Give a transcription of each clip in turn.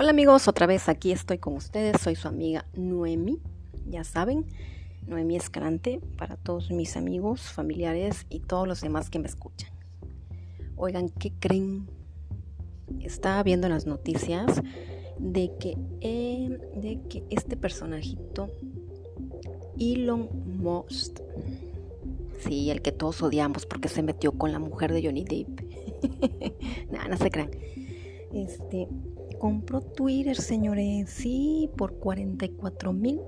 Hola amigos, otra vez aquí estoy con ustedes, soy su amiga Noemi, ya saben, Noemi Escalante para todos mis amigos, familiares y todos los demás que me escuchan. Oigan, ¿qué creen? Estaba viendo las noticias de que, eh, de que este personajito, Elon Musk, sí, el que todos odiamos porque se metió con la mujer de Johnny Depp, nada, no se crean, este, compró Twitter, señores, sí, por 44 mil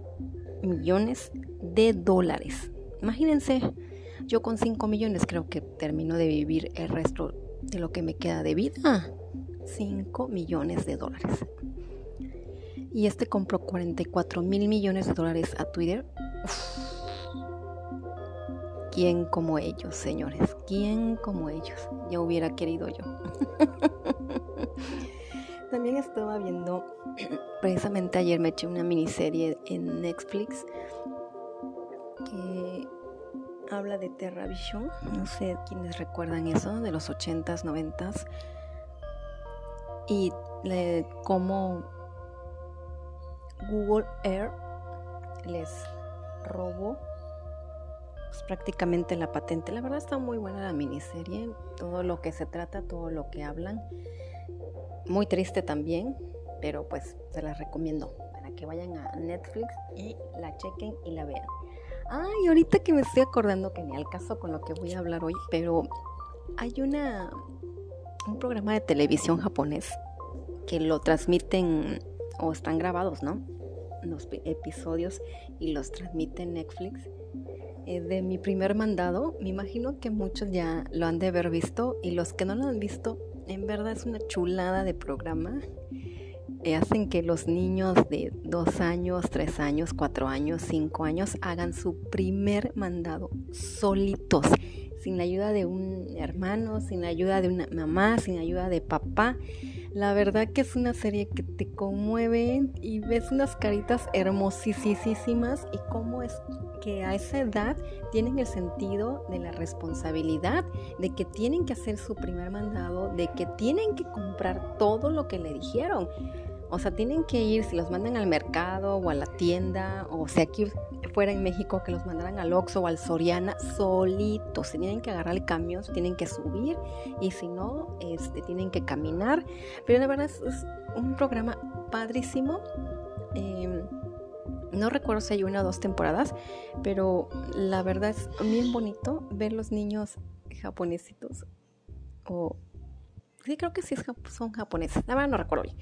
millones de dólares. Imagínense, yo con 5 millones creo que termino de vivir el resto de lo que me queda de vida. 5 millones de dólares. Y este compró 44 mil millones de dólares a Twitter. ¿Quién como ellos, señores? ¿Quién como ellos? Ya hubiera querido yo. También estaba viendo, precisamente ayer me eché una miniserie en Netflix que habla de TerraVision. No sé quiénes recuerdan eso, de los 80s, 90s. Y cómo Google Earth les robó pues, prácticamente la patente. La verdad está muy buena la miniserie, todo lo que se trata, todo lo que hablan. Muy triste también, pero pues se las recomiendo para que vayan a Netflix y la chequen y la vean. Ay, ahorita que me estoy acordando que ni al caso con lo que voy a hablar hoy, pero hay una un programa de televisión japonés que lo transmiten o están grabados, ¿no? Los episodios y los transmite Netflix. Es de mi primer mandado. Me imagino que muchos ya lo han de haber visto y los que no lo han visto, en verdad es una chulada de programa. Eh, hacen que los niños de dos años, tres años, cuatro años, cinco años hagan su primer mandado solitos, sin la ayuda de un hermano, sin la ayuda de una mamá, sin la ayuda de papá. La verdad que es una serie que te conmueve y ves unas caritas hermosísimas y cómo es que a esa edad tienen el sentido de la responsabilidad, de que tienen que hacer su primer mandado, de que tienen que comprar todo lo que le dijeron. O sea, tienen que ir, si los mandan al mercado o a la tienda, o si aquí fuera en México que los mandaran al Oxxo o al Soriana, solitos. Se tienen que agarrar el camión, se tienen que subir y si no, este, tienen que caminar. Pero la verdad es, un programa padrísimo. Em, no recuerdo si hay una o dos temporadas, pero la verdad es bien bonito ver los niños japonesitos. O sí, creo que sí son japoneses. La verdad no recuerdo bien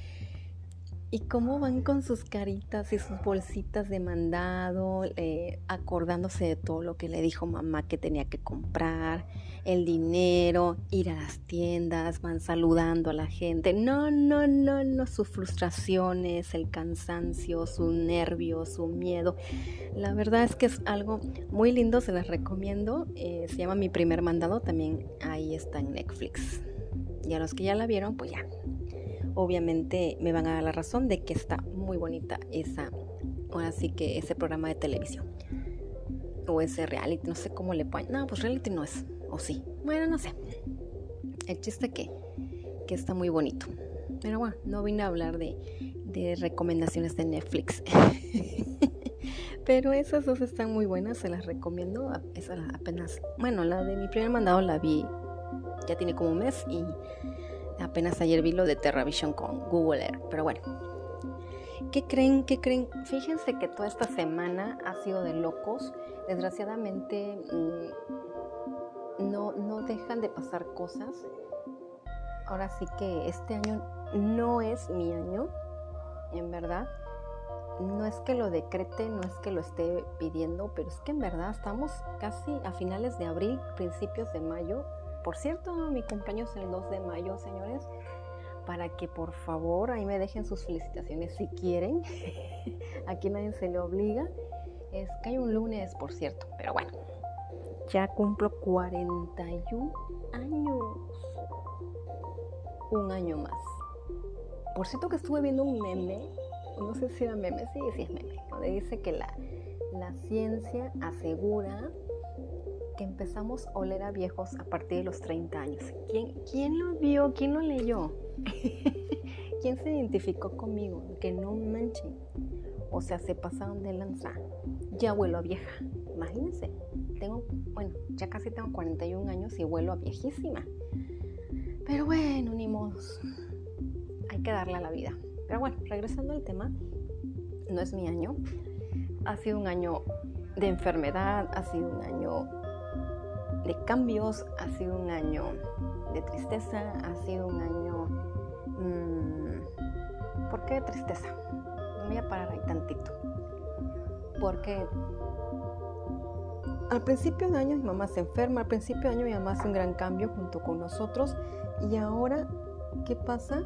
y cómo van con sus caritas y sus bolsitas de mandado, eh, acordándose de todo lo que le dijo mamá que tenía que comprar, el dinero, ir a las tiendas, van saludando a la gente. No, no, no, no, sus frustraciones, el cansancio, su nervio, su miedo. La verdad es que es algo muy lindo, se las recomiendo. Eh, se llama Mi primer mandado, también ahí está en Netflix. Y a los que ya la vieron, pues ya, obviamente me van a dar la razón de que está muy bonita esa, así que ese programa de televisión. O ese reality, no sé cómo le ponen. No, pues reality no es. O sí. Bueno, no sé. El chiste que, que está muy bonito. Pero bueno, no vine a hablar de, de recomendaciones de Netflix. Pero esas dos están muy buenas, se las recomiendo. Esa apenas, bueno, la de mi primer mandado la vi ya tiene como un mes y Apenas ayer vi lo de TerraVision con Google Earth, pero bueno. ¿Qué creen? ¿Qué creen? Fíjense que toda esta semana ha sido de locos. Desgraciadamente mm, no, no dejan de pasar cosas. Ahora sí que este año no es mi año, en verdad. No es que lo decrete, no es que lo esté pidiendo, pero es que en verdad estamos casi a finales de abril, principios de mayo por cierto, mi cumpleaños es el 2 de mayo, señores, para que por favor ahí me dejen sus felicitaciones si quieren. Aquí nadie se le obliga. Es que hay un lunes, por cierto, pero bueno, ya cumplo 41 años. Un año más. Por cierto que estuve viendo un meme, no sé si era meme, sí, sí es meme, donde dice que la, la ciencia asegura empezamos a oler a viejos a partir de los 30 años. ¿Quién, quién lo vio? ¿Quién lo leyó? ¿quién se identificó conmigo? Que no manchen. O sea, se pasaron de lanza. Ya vuelo a vieja. Imagínense. Tengo, bueno, ya casi tengo 41 años y vuelo a viejísima. Pero bueno, ni modos. Hay que darle a la vida. Pero bueno, regresando al tema, no es mi año. Ha sido un año de enfermedad, ha sido un año de cambios, ha sido un año de tristeza, ha sido un año... Mmm, ¿Por qué de tristeza? voy a parar ahí tantito. Porque al principio de año mi mamá se enferma, al principio de año mi mamá hace un gran cambio junto con nosotros y ahora, ¿qué pasa?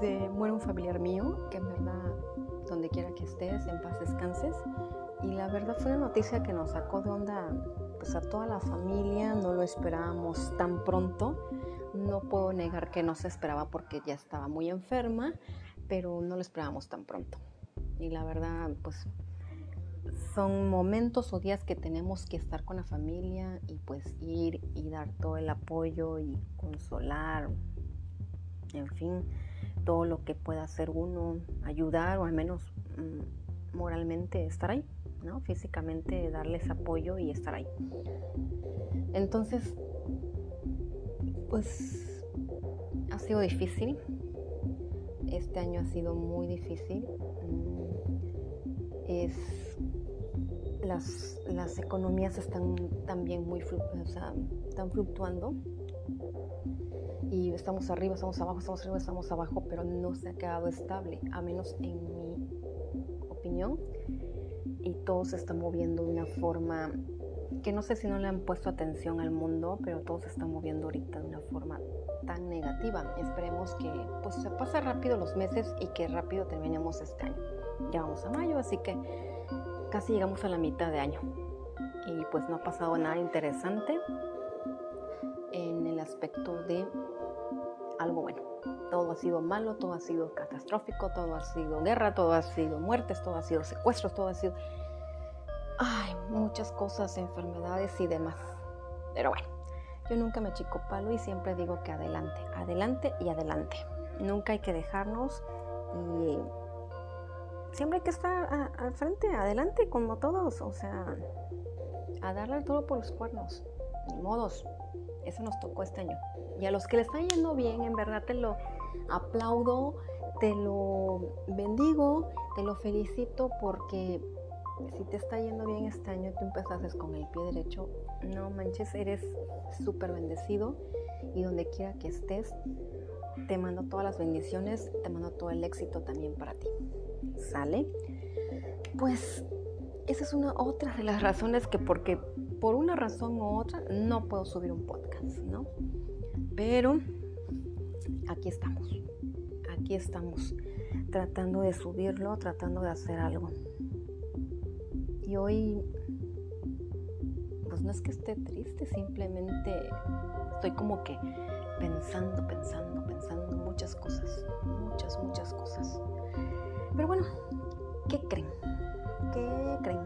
Se muere un familiar mío, que en verdad, donde quiera que estés, en paz descanses. Y la verdad fue una noticia que nos sacó de onda pues a toda la familia, no lo esperábamos tan pronto. No puedo negar que no se esperaba porque ya estaba muy enferma, pero no lo esperábamos tan pronto. Y la verdad, pues son momentos o días que tenemos que estar con la familia y pues ir y dar todo el apoyo y consolar, en fin, todo lo que pueda hacer uno, ayudar o al menos mm, moralmente estar ahí, ¿no? Físicamente darles apoyo y estar ahí. Entonces, pues ha sido difícil. Este año ha sido muy difícil. Mm, es las, las economías están también muy o sea, fluctuando y estamos arriba, estamos abajo, estamos arriba, estamos abajo, pero no se ha quedado estable, a menos en mi opinión. Y todo se está moviendo de una forma que no sé si no le han puesto atención al mundo, pero todo se está moviendo ahorita de una forma tan negativa. Esperemos que pues se pase rápido los meses y que rápido terminemos este año. Ya vamos a mayo, así que casi llegamos a la mitad de año y pues no ha pasado nada interesante en el aspecto de algo bueno. Todo ha sido malo, todo ha sido catastrófico, todo ha sido guerra, todo ha sido muertes, todo ha sido secuestros, todo ha sido... Ay, muchas cosas, enfermedades y demás. Pero bueno, yo nunca me chico palo y siempre digo que adelante, adelante y adelante. Nunca hay que dejarnos y siempre hay que estar al frente, adelante, como todos, o sea, a darle todo por los cuernos, ni modos. Eso nos tocó este año. Y a los que le están yendo bien, en verdad te lo aplaudo, te lo bendigo, te lo felicito porque si te está yendo bien este año, tú empezaste con el pie derecho, no manches, eres súper bendecido y donde quiera que estés, te mando todas las bendiciones, te mando todo el éxito también para ti sale, pues esa es una otra de las razones que porque por una razón u otra no puedo subir un podcast, ¿no? Pero aquí estamos, aquí estamos tratando de subirlo, tratando de hacer algo. Y hoy, pues no es que esté triste, simplemente estoy como que pensando, pensando, pensando muchas cosas, muchas, muchas cosas. Pero bueno, ¿qué creen? ¿Qué creen?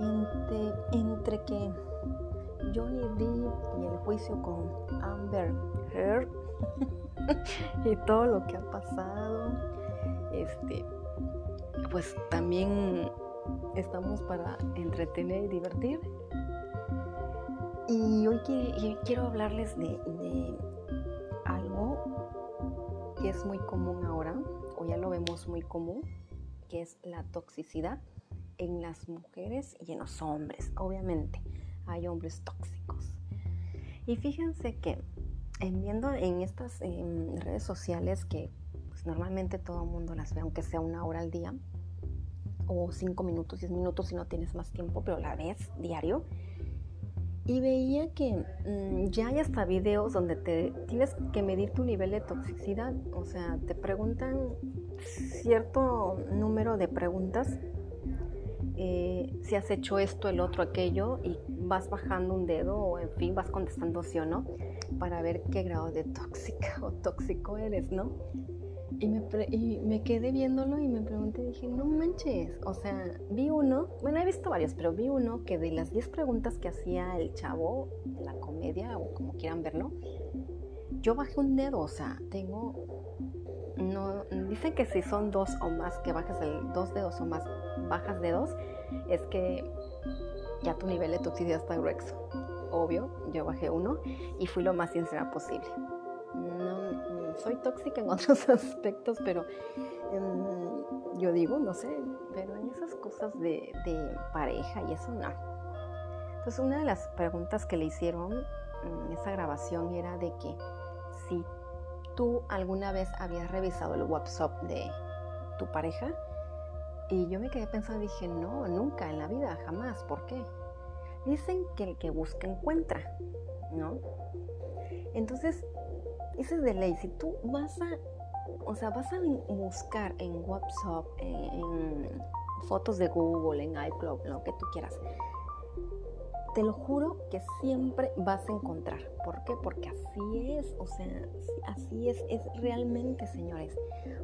Entre, entre que Johnny Depp y el juicio con Amber Heard y todo lo que ha pasado, este, pues también estamos para entretener y divertir. Y hoy quiero hablarles de, algo que es muy común ahora, o ya lo vemos muy común, que es la toxicidad en las mujeres y en los hombres. Obviamente, hay hombres tóxicos. Y fíjense que en viendo en estas redes sociales que pues, normalmente todo el mundo las ve, aunque sea una hora al día, o cinco minutos, diez minutos si no tienes más tiempo, pero la ves diario. Y veía que mm, ya hay hasta videos donde te tienes que medir tu nivel de toxicidad. O sea, te preguntan cierto número de preguntas, eh, si has hecho esto, el otro, aquello, y vas bajando un dedo o en fin, vas contestando sí o no, para ver qué grado de tóxica o tóxico eres, ¿no? Y me, y me quedé viéndolo y me pregunté, dije, no manches, o sea, vi uno, bueno, he visto varios, pero vi uno que de las 10 preguntas que hacía el chavo, la comedia o como quieran verlo, yo bajé un dedo, o sea, tengo no, dicen que si son dos o más que bajas el dos dedos o más bajas de dos, es que ya tu nivel de toxicidad está grueso. Obvio, yo bajé uno y fui lo más sincera posible. Soy tóxica en otros aspectos, pero em, yo digo, no sé, pero en esas cosas de, de pareja y eso no. Entonces una de las preguntas que le hicieron en esa grabación era de que si tú alguna vez habías revisado el WhatsApp de tu pareja y yo me quedé pensando dije, no, nunca en la vida, jamás. ¿Por qué? Dicen que el que busca encuentra, ¿no? Entonces, eso es de ley. Si tú vas a, o sea, vas a buscar en WhatsApp, en, fotos de Google, en iCloud, lo que tú quieras, te lo juro que siempre vas a encontrar. ¿Por qué? Porque así es, o sea, así es, es realmente, señores.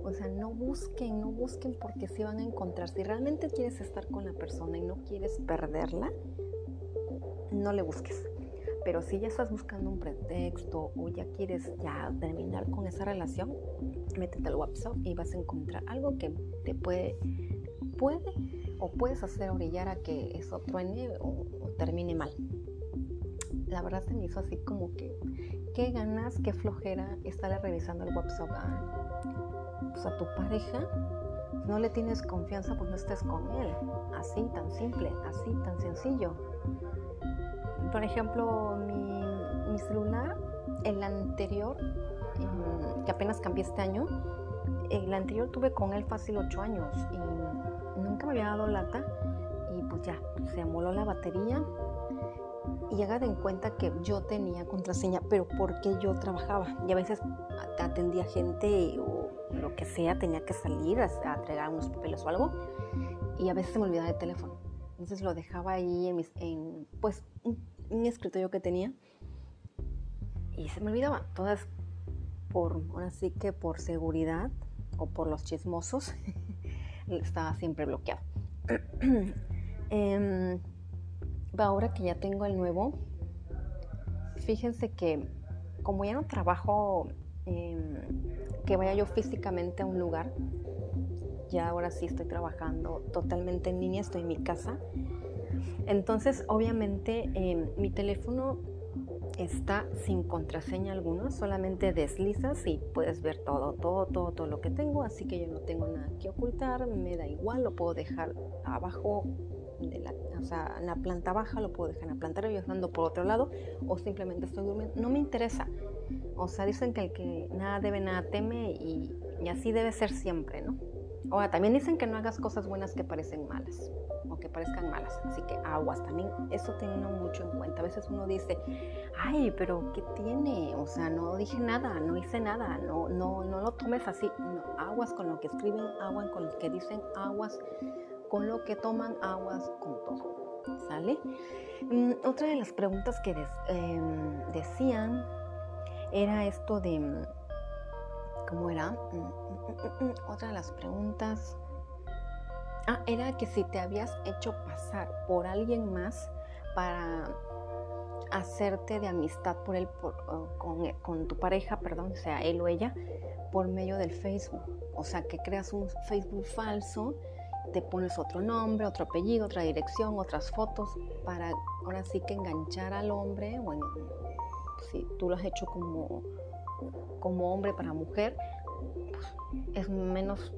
O sea, no busquen, no busquen porque sí van a encontrar. Si realmente quieres estar con la persona y no quieres perderla, no le busques. Pero si ya estás buscando un pretexto o ya quieres ya terminar con esa relación, métete al WhatsApp y vas a encontrar algo que te puede, puede o puedes hacer orillar a que eso truene o, termine mal. La verdad se me hizo así como que, qué ganas, qué flojera estarle revisando el WhatsApp a, pues, a tu pareja. No le tienes confianza, pues no estés con él. Así, tan simple, así, tan sencillo. Por ejemplo, mi, mi celular, el anterior, em, que apenas cambié este año, el anterior tuve con él fácil 8 años y nunca me había dado lata y pues ya, se amoló la batería y haga en cuenta que yo tenía contraseña, pero porque yo trabajaba y a veces atendía gente o lo que sea, tenía que salir a, entregar unos papeles o algo y a veces se me olvidaba el teléfono. Entonces lo dejaba ahí en, mis, en pues un, escritorio que tenía y se me olvidaba. Todas por, ahora sí que por seguridad o por los chismosos estaba siempre bloqueado. Em, ahora que ya tengo el nuevo, fíjense que como ya no trabajo em, que vaya yo físicamente a un lugar, ya ahora sí estoy trabajando totalmente en línea, estoy en mi casa. Entonces, obviamente, em, mi teléfono está sin contraseña alguna, solamente deslizas y puedes ver todo, todo, todo, todo lo que tengo, así que yo no tengo nada que ocultar, me da igual, lo puedo dejar abajo o sea, en la planta baja, lo puedo dejar en la planta arriba, ando por otro lado, o simplemente estoy durmiendo, no me interesa. O sea, dicen que el que nada debe, nada teme y, y así debe ser siempre, ¿no? Ahora, también dicen que no hagas cosas buenas que parecen malas o que parezcan malas. Así que aguas también, eso tengo mucho en cuenta. A veces uno dice, ay, pero ¿qué tiene? O sea, no dije nada, no hice nada, no, no, no lo tomes así. Aguas con lo que escriben, aguas con lo que dicen, aguas con lo que toman, aguas con todo. ¿Sale? Mm, otra de las preguntas que em, decían era esto de ¿Cómo era? Mm, mm, mm, Otra de las preguntas. Ah, era que si te habías hecho pasar por alguien más para hacerte de amistad por él, con, con, tu pareja, perdón, sea él o ella, por medio del Facebook. O sea, que creas un Facebook falso, te pones otro nombre, otro apellido, otra dirección, otras fotos, para ahora sí que enganchar al hombre, bueno, si tú lo has hecho como como hombre para mujer, pues, es menos,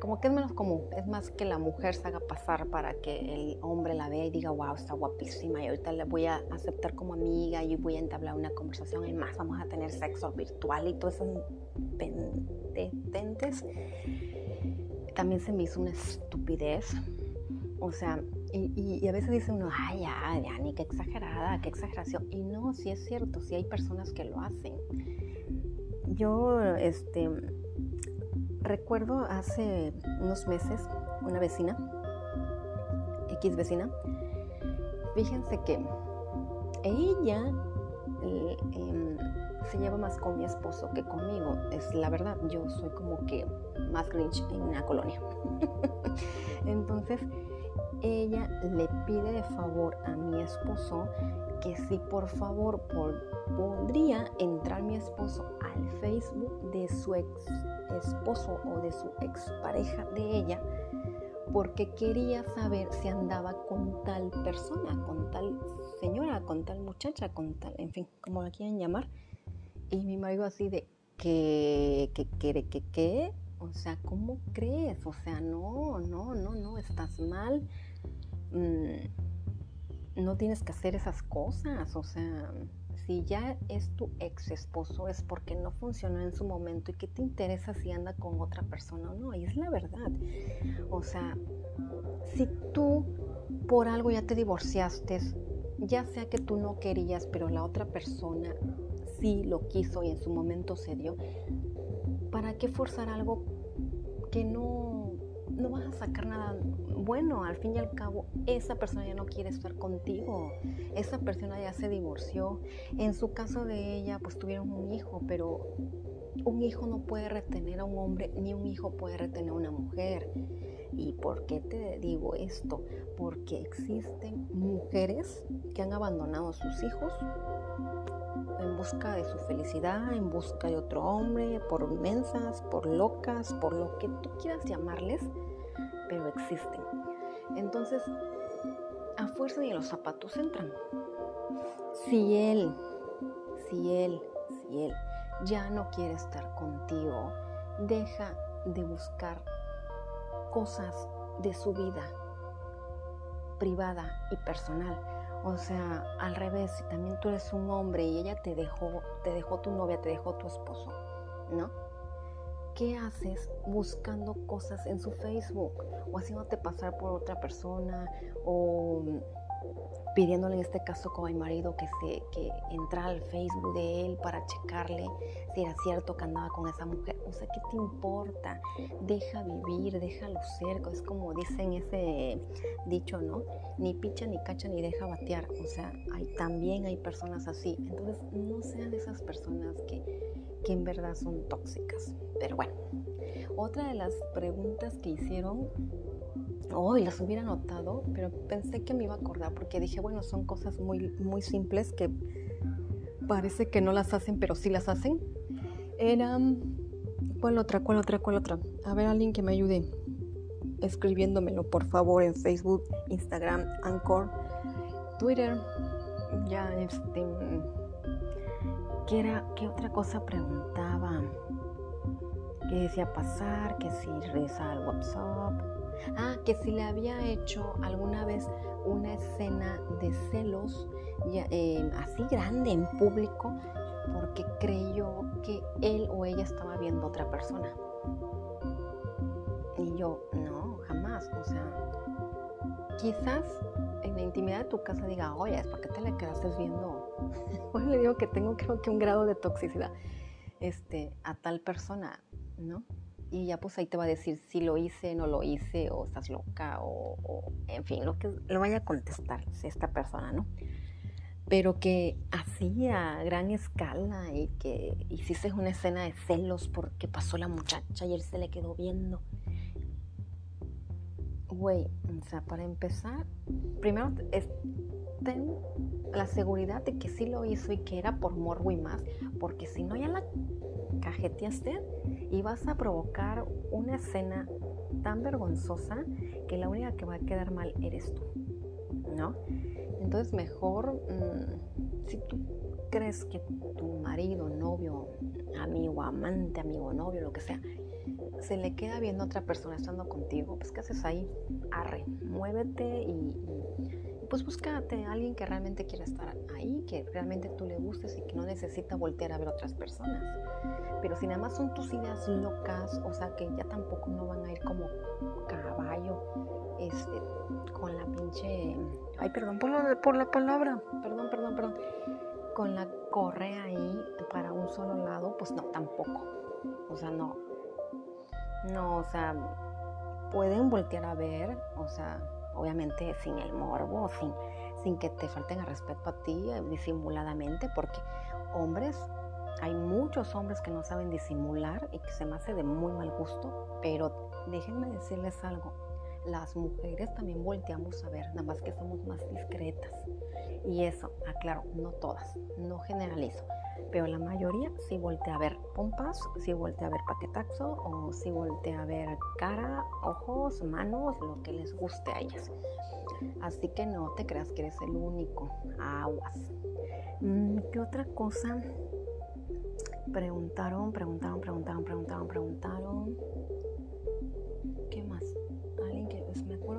como que es menos común. Es más que la mujer se haga pasar para que el hombre la vea y diga, wow, está guapísima y ahorita la voy a aceptar como amiga y voy a entablar una conversación y más, vamos a tener sexo virtual y todas esas pendentes. También se me hizo una estupidez. O sea, y, a veces dice uno, ay, ya, Diani, qué exagerada, qué exageración. Y no, sí es cierto, sí hay personas que lo hacen. Yo, este, recuerdo hace unos meses una vecina, X vecina, fíjense que ella eh, em, se lleva más con mi esposo que conmigo. Es la verdad, yo soy como que más grinch en la colonia. Entonces, ella le pide de favor a mi esposo que si por favor podría entrar mi esposo al Facebook de su ex esposo o de su expareja de ella porque quería saber si andaba con tal persona, con tal señora, con tal muchacha, con tal, en fin, como la quieran llamar. Y mi marido así de, ¿qué, qué, qué, qué, qué? O sea, ¿cómo crees? O sea, no, no, no, no, estás mal. Mm, no tienes que hacer esas cosas. O sea, si ya es tu ex esposo es porque no funcionó en su momento y que te interesa si anda con otra persona o no. Y es la verdad. O sea, si tú por algo ya te divorciaste, ya sea que tú no querías, pero la otra persona sí lo quiso y en su momento se dio, ¿para qué forzar algo que no, no vas a sacar nada bueno? Al fin y al cabo, esa persona ya no quiere estar contigo, esa persona ya se divorció. En su caso de ella, pues tuvieron un hijo, pero un hijo no puede retener a un hombre, ni un hijo puede retener a una mujer. ¿Y por qué te digo esto? Porque existen mujeres que han abandonado a sus hijos en busca de su felicidad, en busca de otro hombre, por mensas, por locas, por lo que tú quieras llamarles, pero existen. Entonces, a fuerza de los zapatos entran. Si él, si él, si él ya no quiere estar contigo, deja de buscar cosas de su vida privada y personal o sea, al revés, si también tú eres un hombre y ella te dejó, te dejó tu novia, te dejó tu esposo, ¿no? ¿Qué haces buscando cosas en su Facebook o haciéndote pasar por otra persona o pidiéndole en este caso como mi marido que se que entrara al Facebook de él para checarle si era cierto que andaba con esa mujer. O sea, ¿qué te importa? Deja vivir, déjalo ser. Es como dicen ese dicho, ¿no? Ni picha, ni cacha, ni deja batear. O sea, hay, también hay personas así. Entonces, no sean esas personas que, que en verdad son tóxicas. Pero bueno, otra de las preguntas que hicieron hoy las hubiera notado, pero pensé que me iba a acordar porque dije, bueno, son cosas muy, muy simples que parece que no las hacen, pero sí las hacen. Era, ¿cuál otra? ¿Cuál otra? ¿Cuál otra? A ver, alguien que me ayude escribiéndomelo, por favor, en Facebook, Instagram, Anchor, Twitter. Ya, este, ¿qué era? ¿Qué otra cosa preguntaba? ¿Qué decía pasar? ¿Que si reza al WhatsApp? Ah, que si le había hecho alguna vez una escena de celos eh, así grande en público porque creyó que él o ella estaba viendo a otra persona. Y yo, no, jamás. O sea, quizás en la intimidad de tu casa diga, oye, ¿es porque te le quedaste viendo? Hoy le digo que tengo creo que un grado de toxicidad este, a tal persona, ¿no? Y ya pues ahí te va a decir si lo hice, no lo hice, o estás loca, o, en fin, lo que lo vaya a contestar esta persona, ¿no? Pero que así a gran escala y que hiciste una escena de celos porque pasó la muchacha y él se le quedó viendo. Güey, o sea, para empezar, primero ten la seguridad de que sí lo hizo y que era por morbo y más, porque si no ya la cajeteaste y vas a provocar una escena tan vergonzosa que la única que va a quedar mal eres tú, ¿no? Entonces mejor, mm, si tú crees que tu marido, novio, amigo, amante, amigo, novio, lo que sea, se le queda viendo a otra persona estando contigo, pues ¿qué haces ahí? Arre, muévete y pues búscate a alguien que realmente quiera estar ahí, que realmente tú le gustes y que no necesita voltear a ver otras personas. Pero si nada más son tus ideas locas, o sea que ya tampoco no van a ir como caballo, este, con la pinche, ay, perdón por, por la palabra, perdón, perdón, perdón, con la correa ahí para un solo lado, pues no, tampoco. O sea, no, no, o sea, pueden voltear a ver, o sea, obviamente sin el morbo, sin, sin que te falten el respeto a ti eh, disimuladamente, porque hombres, hay muchos hombres que no saben disimular y que se me hace de muy mal gusto, pero déjenme decirles algo, las mujeres también volteamos a ver, nada más que somos más discretas. Y eso, aclaro, no todas, no generalizo, pero la mayoría sí voltea a ver pompas, sí voltea a ver paquetaxo o sí voltea a ver cara, ojos, manos, lo que les guste a ellas. Así que no te creas que eres el único. Aguas. Mm, ¿Qué otra cosa? Preguntaron, preguntaron, preguntaron, preguntaron, preguntaron.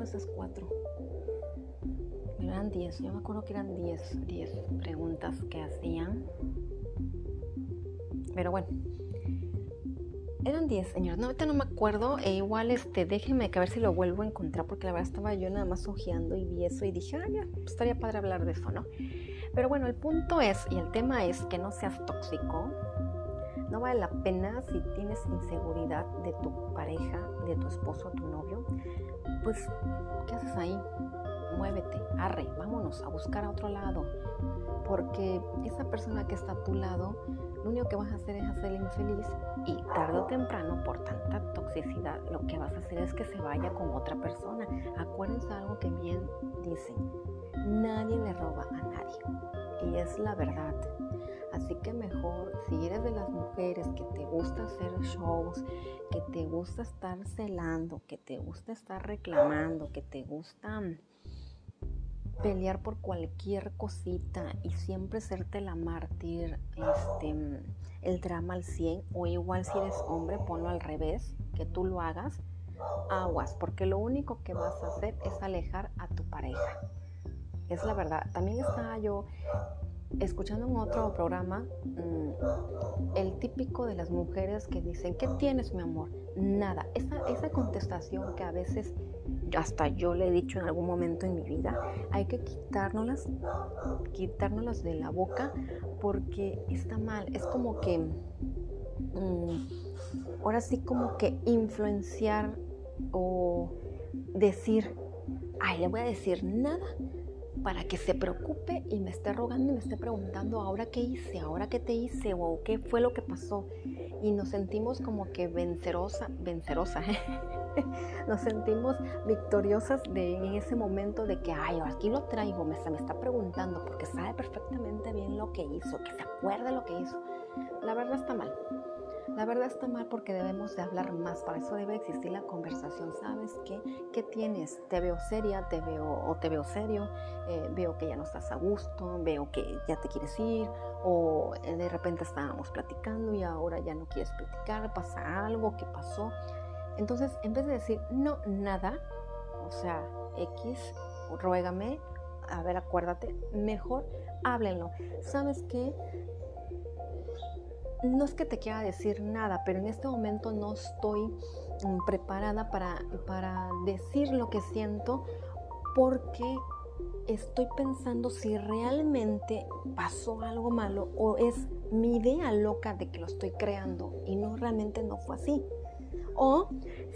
Esas cuatro. Eran diez, yo me acuerdo que eran diez, diez preguntas que hacían. Pero bueno, eran 10, señores. No, ahorita no me acuerdo. E igual, este, déjenme que a ver si lo vuelvo a encontrar, porque la verdad estaba yo nada más ojeando y vi eso y dije, ah, ya, pues estaría padre hablar de eso, ¿no? Pero bueno, el punto es, y el tema es que no seas tóxico. No vale la pena si tienes inseguridad de tu pareja, de tu esposo, tu novio. Pues, ¿qué haces ahí? Muévete, arre, vámonos a buscar a otro lado. Porque esa persona que está a tu lado lo único que vas a hacer es hacerle infeliz y tarde o temprano, por tanta toxicidad, lo que vas a hacer es que se vaya con otra persona. Acuérdense algo que bien dicen, nadie le roba a nadie. Y es la verdad. Así que mejor, si eres de las mujeres que te gusta hacer shows, que te gusta estar celando, que te gusta estar reclamando, que te gusta pelear por cualquier cosita y siempre serte la mártir, este, el drama al 100 o igual si eres hombre, ponlo al revés, que tú lo hagas, aguas, porque lo único que vas a hacer es alejar a tu pareja. Es la verdad. También estaba yo escuchando en otro programa mm, el típico de las mujeres que dicen, ¿qué tienes mi amor? Nada. Esa, esa contestación que a veces hasta yo le he dicho en algún momento en mi vida, hay que quitárnoslas, quitárnoslas de la boca porque está mal. Es como que, mm, ahora sí como que influenciar o decir, ay, le voy a decir nada para que se preocupe y me esté rogando y me esté preguntando ahora qué hice, ahora qué te hice o qué fue lo que pasó. Y nos sentimos como que vencerosa, vencerosa, nos sentimos victoriosas de, en ese momento de que, ay, aquí lo traigo, me, me está preguntando porque sabe perfectamente bien lo que hizo, que se acuerda lo que hizo. La verdad está mal. La verdad está mal porque debemos de hablar más, para eso debe existir la conversación. ¿Sabes qué? ¿Qué tienes? Te veo seria, te veo o te veo serio, eh, veo que ya no estás a gusto, veo que ya te quieres ir o eh, de repente estábamos platicando y ahora ya no quieres platicar, pasa algo, ¿qué pasó? Entonces, en vez de decir no, nada, o sea, X, ruégame, a ver, acuérdate, mejor háblenlo. ¿Sabes qué? No es que te quiera decir nada, pero en este momento no estoy mm, preparada para, para decir lo que siento porque estoy pensando si realmente pasó algo malo o es mi idea loca de que lo estoy creando y no realmente no fue así. O,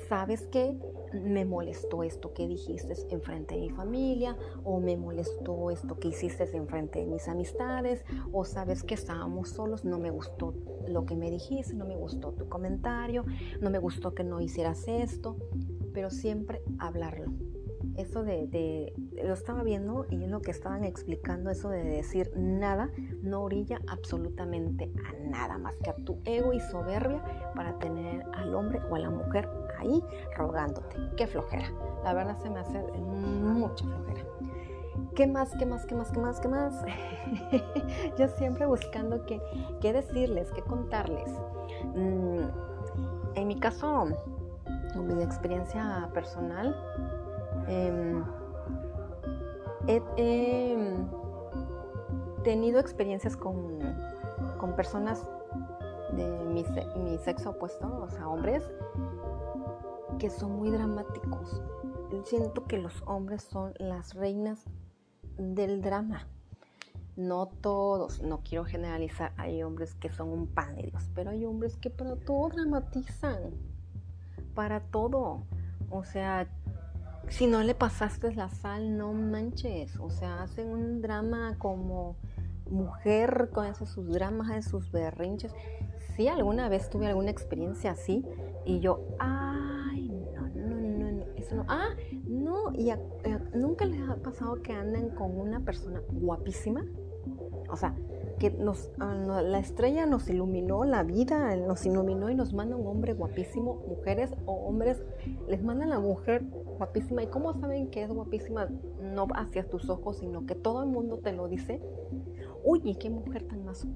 ¿sabes qué? Me molestó esto que dijiste en frente de mi familia, o me molestó esto que hiciste en frente de mis amistades, o sabes que estábamos solos, no me gustó lo que me dijiste, no me gustó tu comentario, no me gustó que no hicieras esto, pero siempre hablarlo. Eso de, lo estaba viendo y es lo que estaban explicando, eso de decir nada, no orilla absolutamente a nada más que a tu ego y soberbia para tener al hombre o a la mujer ahí rogándote. Qué flojera. La verdad se me hace mucha flojera. ¿Qué más, qué más, qué más, qué más, qué más? Yo siempre buscando qué, qué decirles, qué contarles. Mm, en mi caso, en mi experiencia personal, Em, he, tenido experiencias con, personas de mi, mi, sexo opuesto, o sea, hombres, que son muy dramáticos. Siento que los hombres son las reinas del drama. No todos, no quiero generalizar, hay hombres que son un pan de Dios, pero hay hombres que para todo dramatizan, para todo. O sea, si no le pasaste la sal, no manches. O sea, hacen un drama como mujer con esos sus dramas, sus berrinches. Sí, alguna vez tuve alguna experiencia así y yo, ay, ah, no, y nunca les ha pasado que anden con una persona guapísima. O sea, que nos, la estrella nos iluminó la vida, nos iluminó y nos manda un hombre guapísimo, mujeres o hombres, les manda la mujer guapísima. ¿Y cómo saben que es guapísima? No hacia tus ojos, sino que todo el mundo te lo dice. Uy, qué mujer tan más,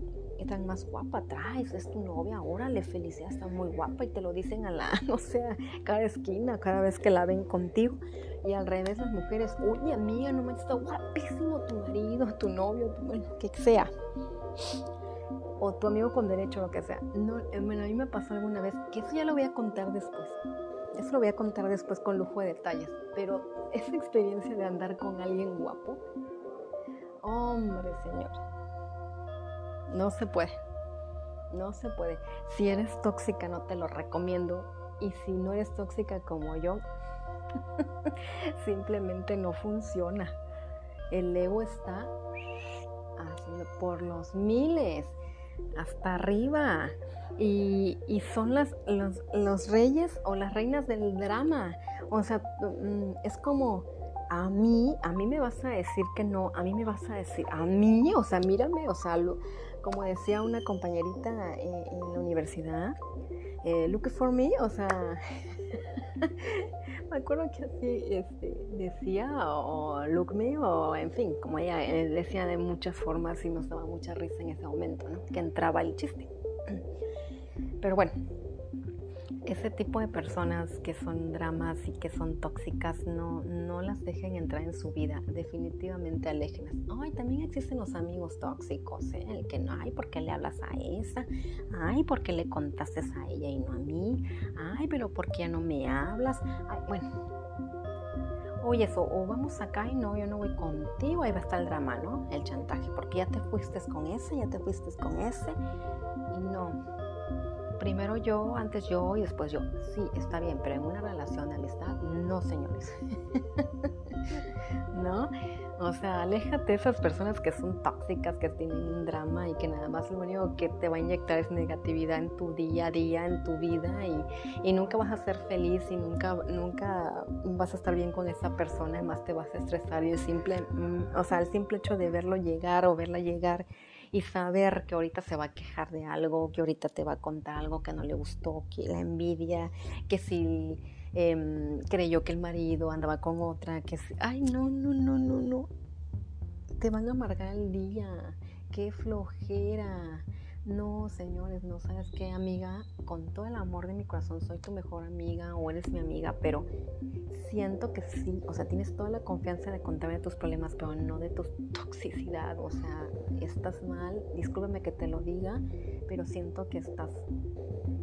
tan más guapa traes, es tu novia, órale, felicidad, está muy guapa y te lo dicen a la, no sé, cada esquina, cada vez que la ven contigo. Y al revés, las mujeres, oye, amiga, no me está guapísimo tu marido, tu novio, tu, bueno, que sea. O tu amigo con derecho, lo que sea. No, eh, a mí me pasó alguna vez, que eso ya lo voy a contar después. Eso lo voy a contar después con lujo de detalles. Pero esa experiencia de andar con alguien guapo, hombre, señor, no se puede. No se puede. Si eres tóxica, no te lo recomiendo. Y si no eres tóxica como yo, Simplemente no funciona. El ego está por los miles, hasta arriba. Y, son las, los, reyes o las reinas del drama. O sea, mm, es como, a mí, a mí me vas a decir que no, a mí me vas a decir, a mí, o sea, mírame, o sea, como decía una compañerita eh, en la universidad, eh, look for me, o sea, me acuerdo que así este, decía, o look me, o en fin, como ella eh, decía de muchas formas y nos daba mucha risa en ese momento, ¿no? Que entraba el chiste. Pero bueno, ese tipo de personas que son dramas y que son tóxicas, no, no las dejen entrar en su vida. Definitivamente aléjenlas. Ay, también existen los amigos tóxicos, ¿eh? El que no, ay, ¿por qué le hablas a esa? Ay, ¿por qué le contaste a ella y no a mí? Ay, pero ¿por qué no me hablas? Ay, bueno. Oye, eso, o vamos acá y no, yo no voy contigo, ahí va a estar el drama, ¿no? El chantaje, porque ya te fuiste con ese, ya te fuiste con ese, y no, primero yo, antes yo y después yo. Sí, está bien, pero en una relación de amistad, no, señores. ¿No? O sea, aléjate de esas personas que son tóxicas, que tienen un drama y que nada más lo único que te va a inyectar es negatividad en tu día a día, en tu vida y, nunca vas a ser feliz y nunca, nunca vas a estar bien con esa persona, además te vas a estresar y el simple, mm, o sea, el simple hecho de verlo llegar o verla llegar y saber que ahorita se va a quejar de algo, que ahorita te va a contar algo que no le gustó, que la envidia, que si em, creyó que el marido andaba con otra, que si, ay, no, no, no, no, no, te van a amargar el día, qué flojera. No, señores, no sabes qué, amiga, con todo el amor de mi corazón soy tu mejor amiga o eres mi amiga, pero siento que sí, o sea, tienes toda la confianza de contarme tus problemas, pero no de tu toxicidad, o sea, estás mal, discúlpeme que te lo diga, pero siento que estás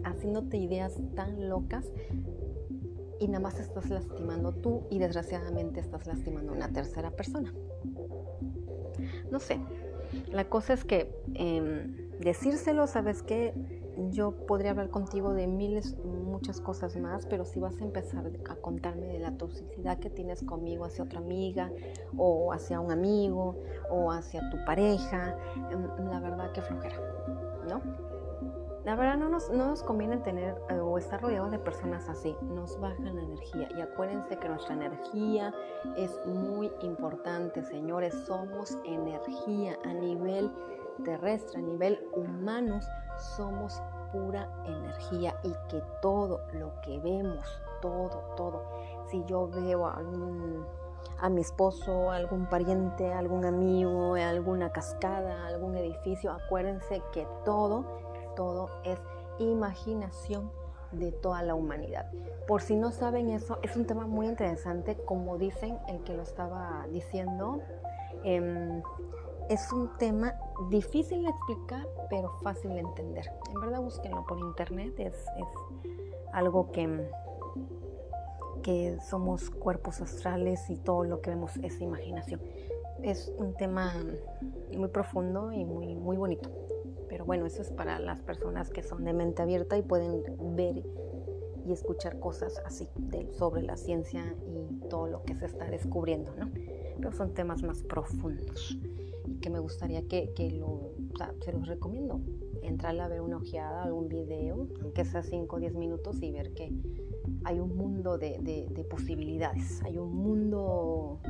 haciéndote ideas tan locas y nada más estás lastimando tú y desgraciadamente estás lastimando a una tercera persona. No sé, la cosa es que... Em, decírselo, sabes que yo podría hablar contigo de miles, muchas cosas más, pero si vas a empezar a contarme de la toxicidad que tienes conmigo hacia otra amiga o hacia un amigo o hacia tu pareja, em, la verdad que flojera, ¿no? La verdad no nos, no nos conviene tener eh, o estar rodeados de personas así, nos bajan la energía. Y acuérdense que nuestra energía es muy importante, señores, somos energía a nivel terrestre, a nivel humano, somos pura energía y que todo lo que vemos, todo, todo, si yo veo a, mi esposo, algún pariente, algún amigo, alguna cascada, algún edificio, acuérdense que todo, todo es imaginación de toda la humanidad. Por si no saben eso, es un tema muy interesante, como dicen el que lo estaba diciendo. Eh, es un tema difícil de explicar, pero fácil de entender. En verdad, búsquenlo por internet, es, algo que, que somos cuerpos astrales y todo lo que vemos es imaginación. Es un tema muy profundo y muy, muy bonito. Pero bueno, eso es para las personas que son de mente abierta y pueden ver y escuchar cosas así sobre la ciencia y todo lo que se está descubriendo, ¿no? Pero son temas más profundos que me gustaría que, lo, se los recomiendo. entrarle a ver una ojeada, algún video, aunque sea 5 o 10 minutos, y ver que hay un mundo de, posibilidades, hay un mundo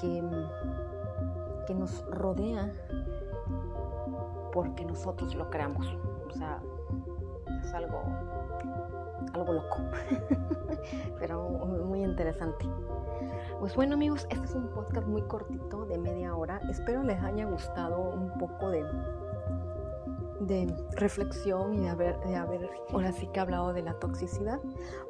que, que nos rodea porque nosotros lo creamos. O sea, es algo, algo loco, pero muy interesante. Pues bueno amigos, este es un podcast muy cortito de media hora. Espero les haya gustado un poco de, de reflexión y de haber, de haber ahora sí que hablado de la toxicidad.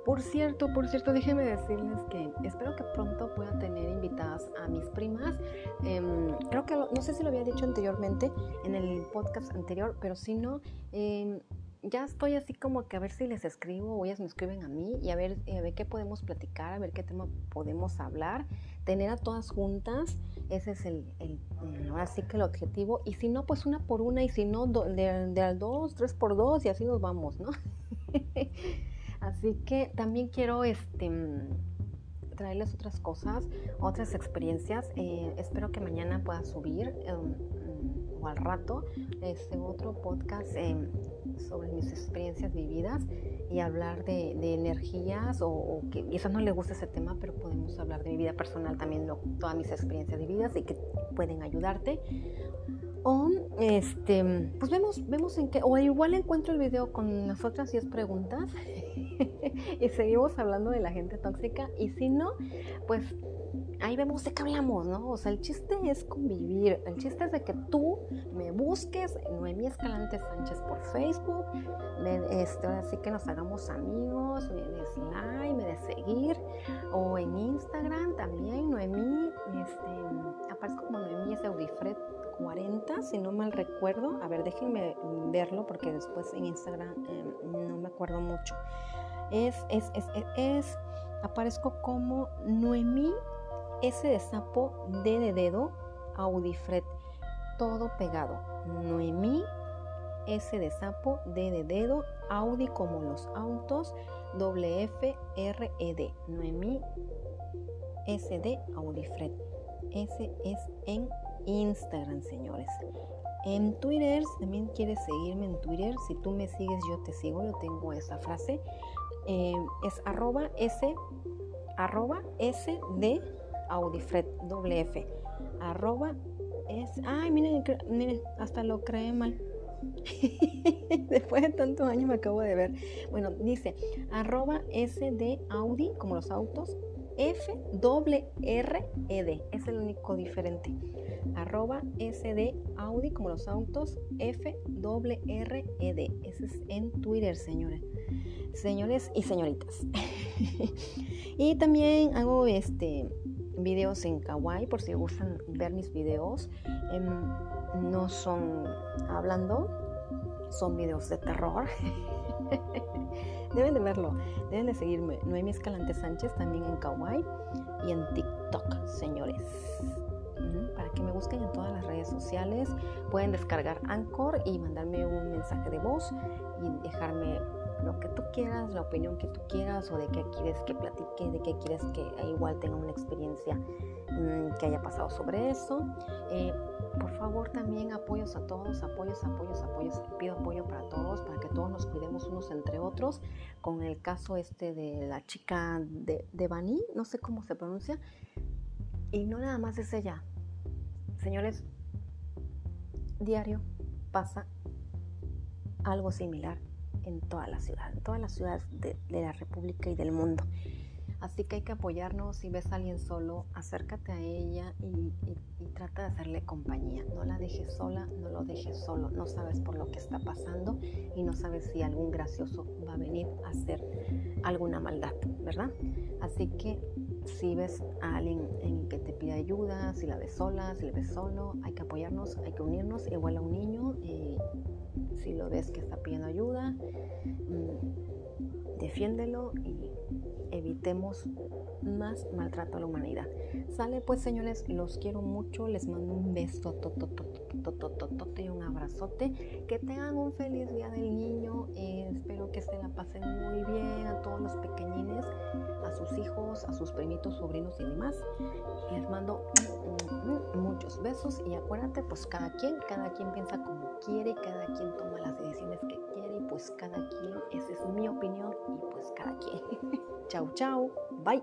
Por cierto, por cierto, déjenme decirles que espero que pronto pueda tener invitadas a mis primas. Em, creo que no sé si lo había dicho anteriormente en el podcast anterior, pero si no, eh, ya estoy así como que a ver si les escribo o ellas me escriben a mí y a ver, ver qué podemos platicar, a ver qué tema podemos hablar, tener a todas juntas, ese es el, el, ahora sí que el objetivo, y si no, pues una por una, y si no, de, de al dos, tres por dos, y así nos vamos, ¿no? así que también quiero este traerles otras cosas, otras experiencias. Eh, espero que mañana pueda subir. Em, o al rato este otro podcast em, sobre mis experiencias vividas y hablar de, energías o, que quizás no le gusta ese tema, pero podemos hablar de mi vida personal también, todas mis experiencias vividas y que pueden ayudarte. O este, pues vemos, vemos en qué, o igual encuentro el video con las otras 10 preguntas y seguimos hablando de la gente tóxica y si no, pues ahí vemos de qué hablamos, ¿no? O sea, el chiste es convivir, el chiste es de que tú me busques, Noemí Escalante Sánchez por Facebook, me, este, ahora sí que nos hagamos amigos, me des like, me des seguir, o en Instagram también, Noemí, este, aparece como Noemí es Audifred 40, si no mal recuerdo, a ver, déjenme verlo porque después en Instagram em, no me acuerdo mucho. Es, es, es, es, aparezco como Noemí S de sapo, D de dedo, Audifred, todo pegado. Noemí, S de sapo, D de dedo, Audi como los autos, F R E D. Noemí, S de Audifred. S es en Instagram, señores. En Twitter, también quieres seguirme en Twitter, si tú me sigues yo te sigo, yo tengo esa frase. Eh, es arroba S, arroba S de Audifred, doble F, arroba es, ay, miren, miren, hasta lo creé mal. Después de tantos años me acabo de ver. Bueno, dice arroba SD Audi, como los autos, F R E. Es el único diferente. Arroba SD Audi, como los autos, F R E. Ese es en Twitter, señores. Señores y señoritas. y también hago este videos en Kawaii por si gustan ver mis videos. Em, no son hablando, son videos de terror. deben de verlo, deben de seguirme. Noemi Escalante Sánchez también en Kawaii y en TikTok, señores. Para que me busquen en todas las redes sociales, pueden descargar Anchor y mandarme un mensaje de voz y dejarme lo que tú quieras, la opinión que tú quieras o de qué quieres que platique, de qué quieres que igual tenga una experiencia mm, que haya pasado sobre eso. Eh, por favor también apoyos a todos, apoyos, apoyos, apoyos. Pido apoyo para todos, para que todos nos cuidemos unos entre otros. Con el caso este de la chica de, de Bani, no sé cómo se pronuncia. Y no nada más es ella. Señores, diario pasa algo similar en toda la ciudad, en todas las ciudades de, la República y del mundo. Así que hay que apoyarnos. Si ves a alguien solo, acércate a ella y, trata de hacerle compañía. No la dejes sola, no lo dejes solo. No sabes por lo que está pasando y no sabes si algún gracioso va a venir a hacer alguna maldad, ¿verdad? Así que si ves a alguien en que te pide ayuda, si la ves sola, si la ves solo, hay que apoyarnos, hay que unirnos. Igual a un niño. Eh, si lo ves que está pidiendo ayuda, mm, defiéndelo y evitemos más maltrato a la humanidad. Sale pues señores, los quiero mucho, les mando un beso y un abrazote, que tengan un feliz día del niño, eh, espero que se la pasen muy bien a todos los pequeñines, a sus hijos, a sus primitos, sobrinos y demás. Les mando muchos besos y acuérdate pues cada quien, cada quien piensa como quiere, cada quien toma las decisiones que quiere y pues cada quien, esa es mi opinión y pues cada quien. chau chau, bye.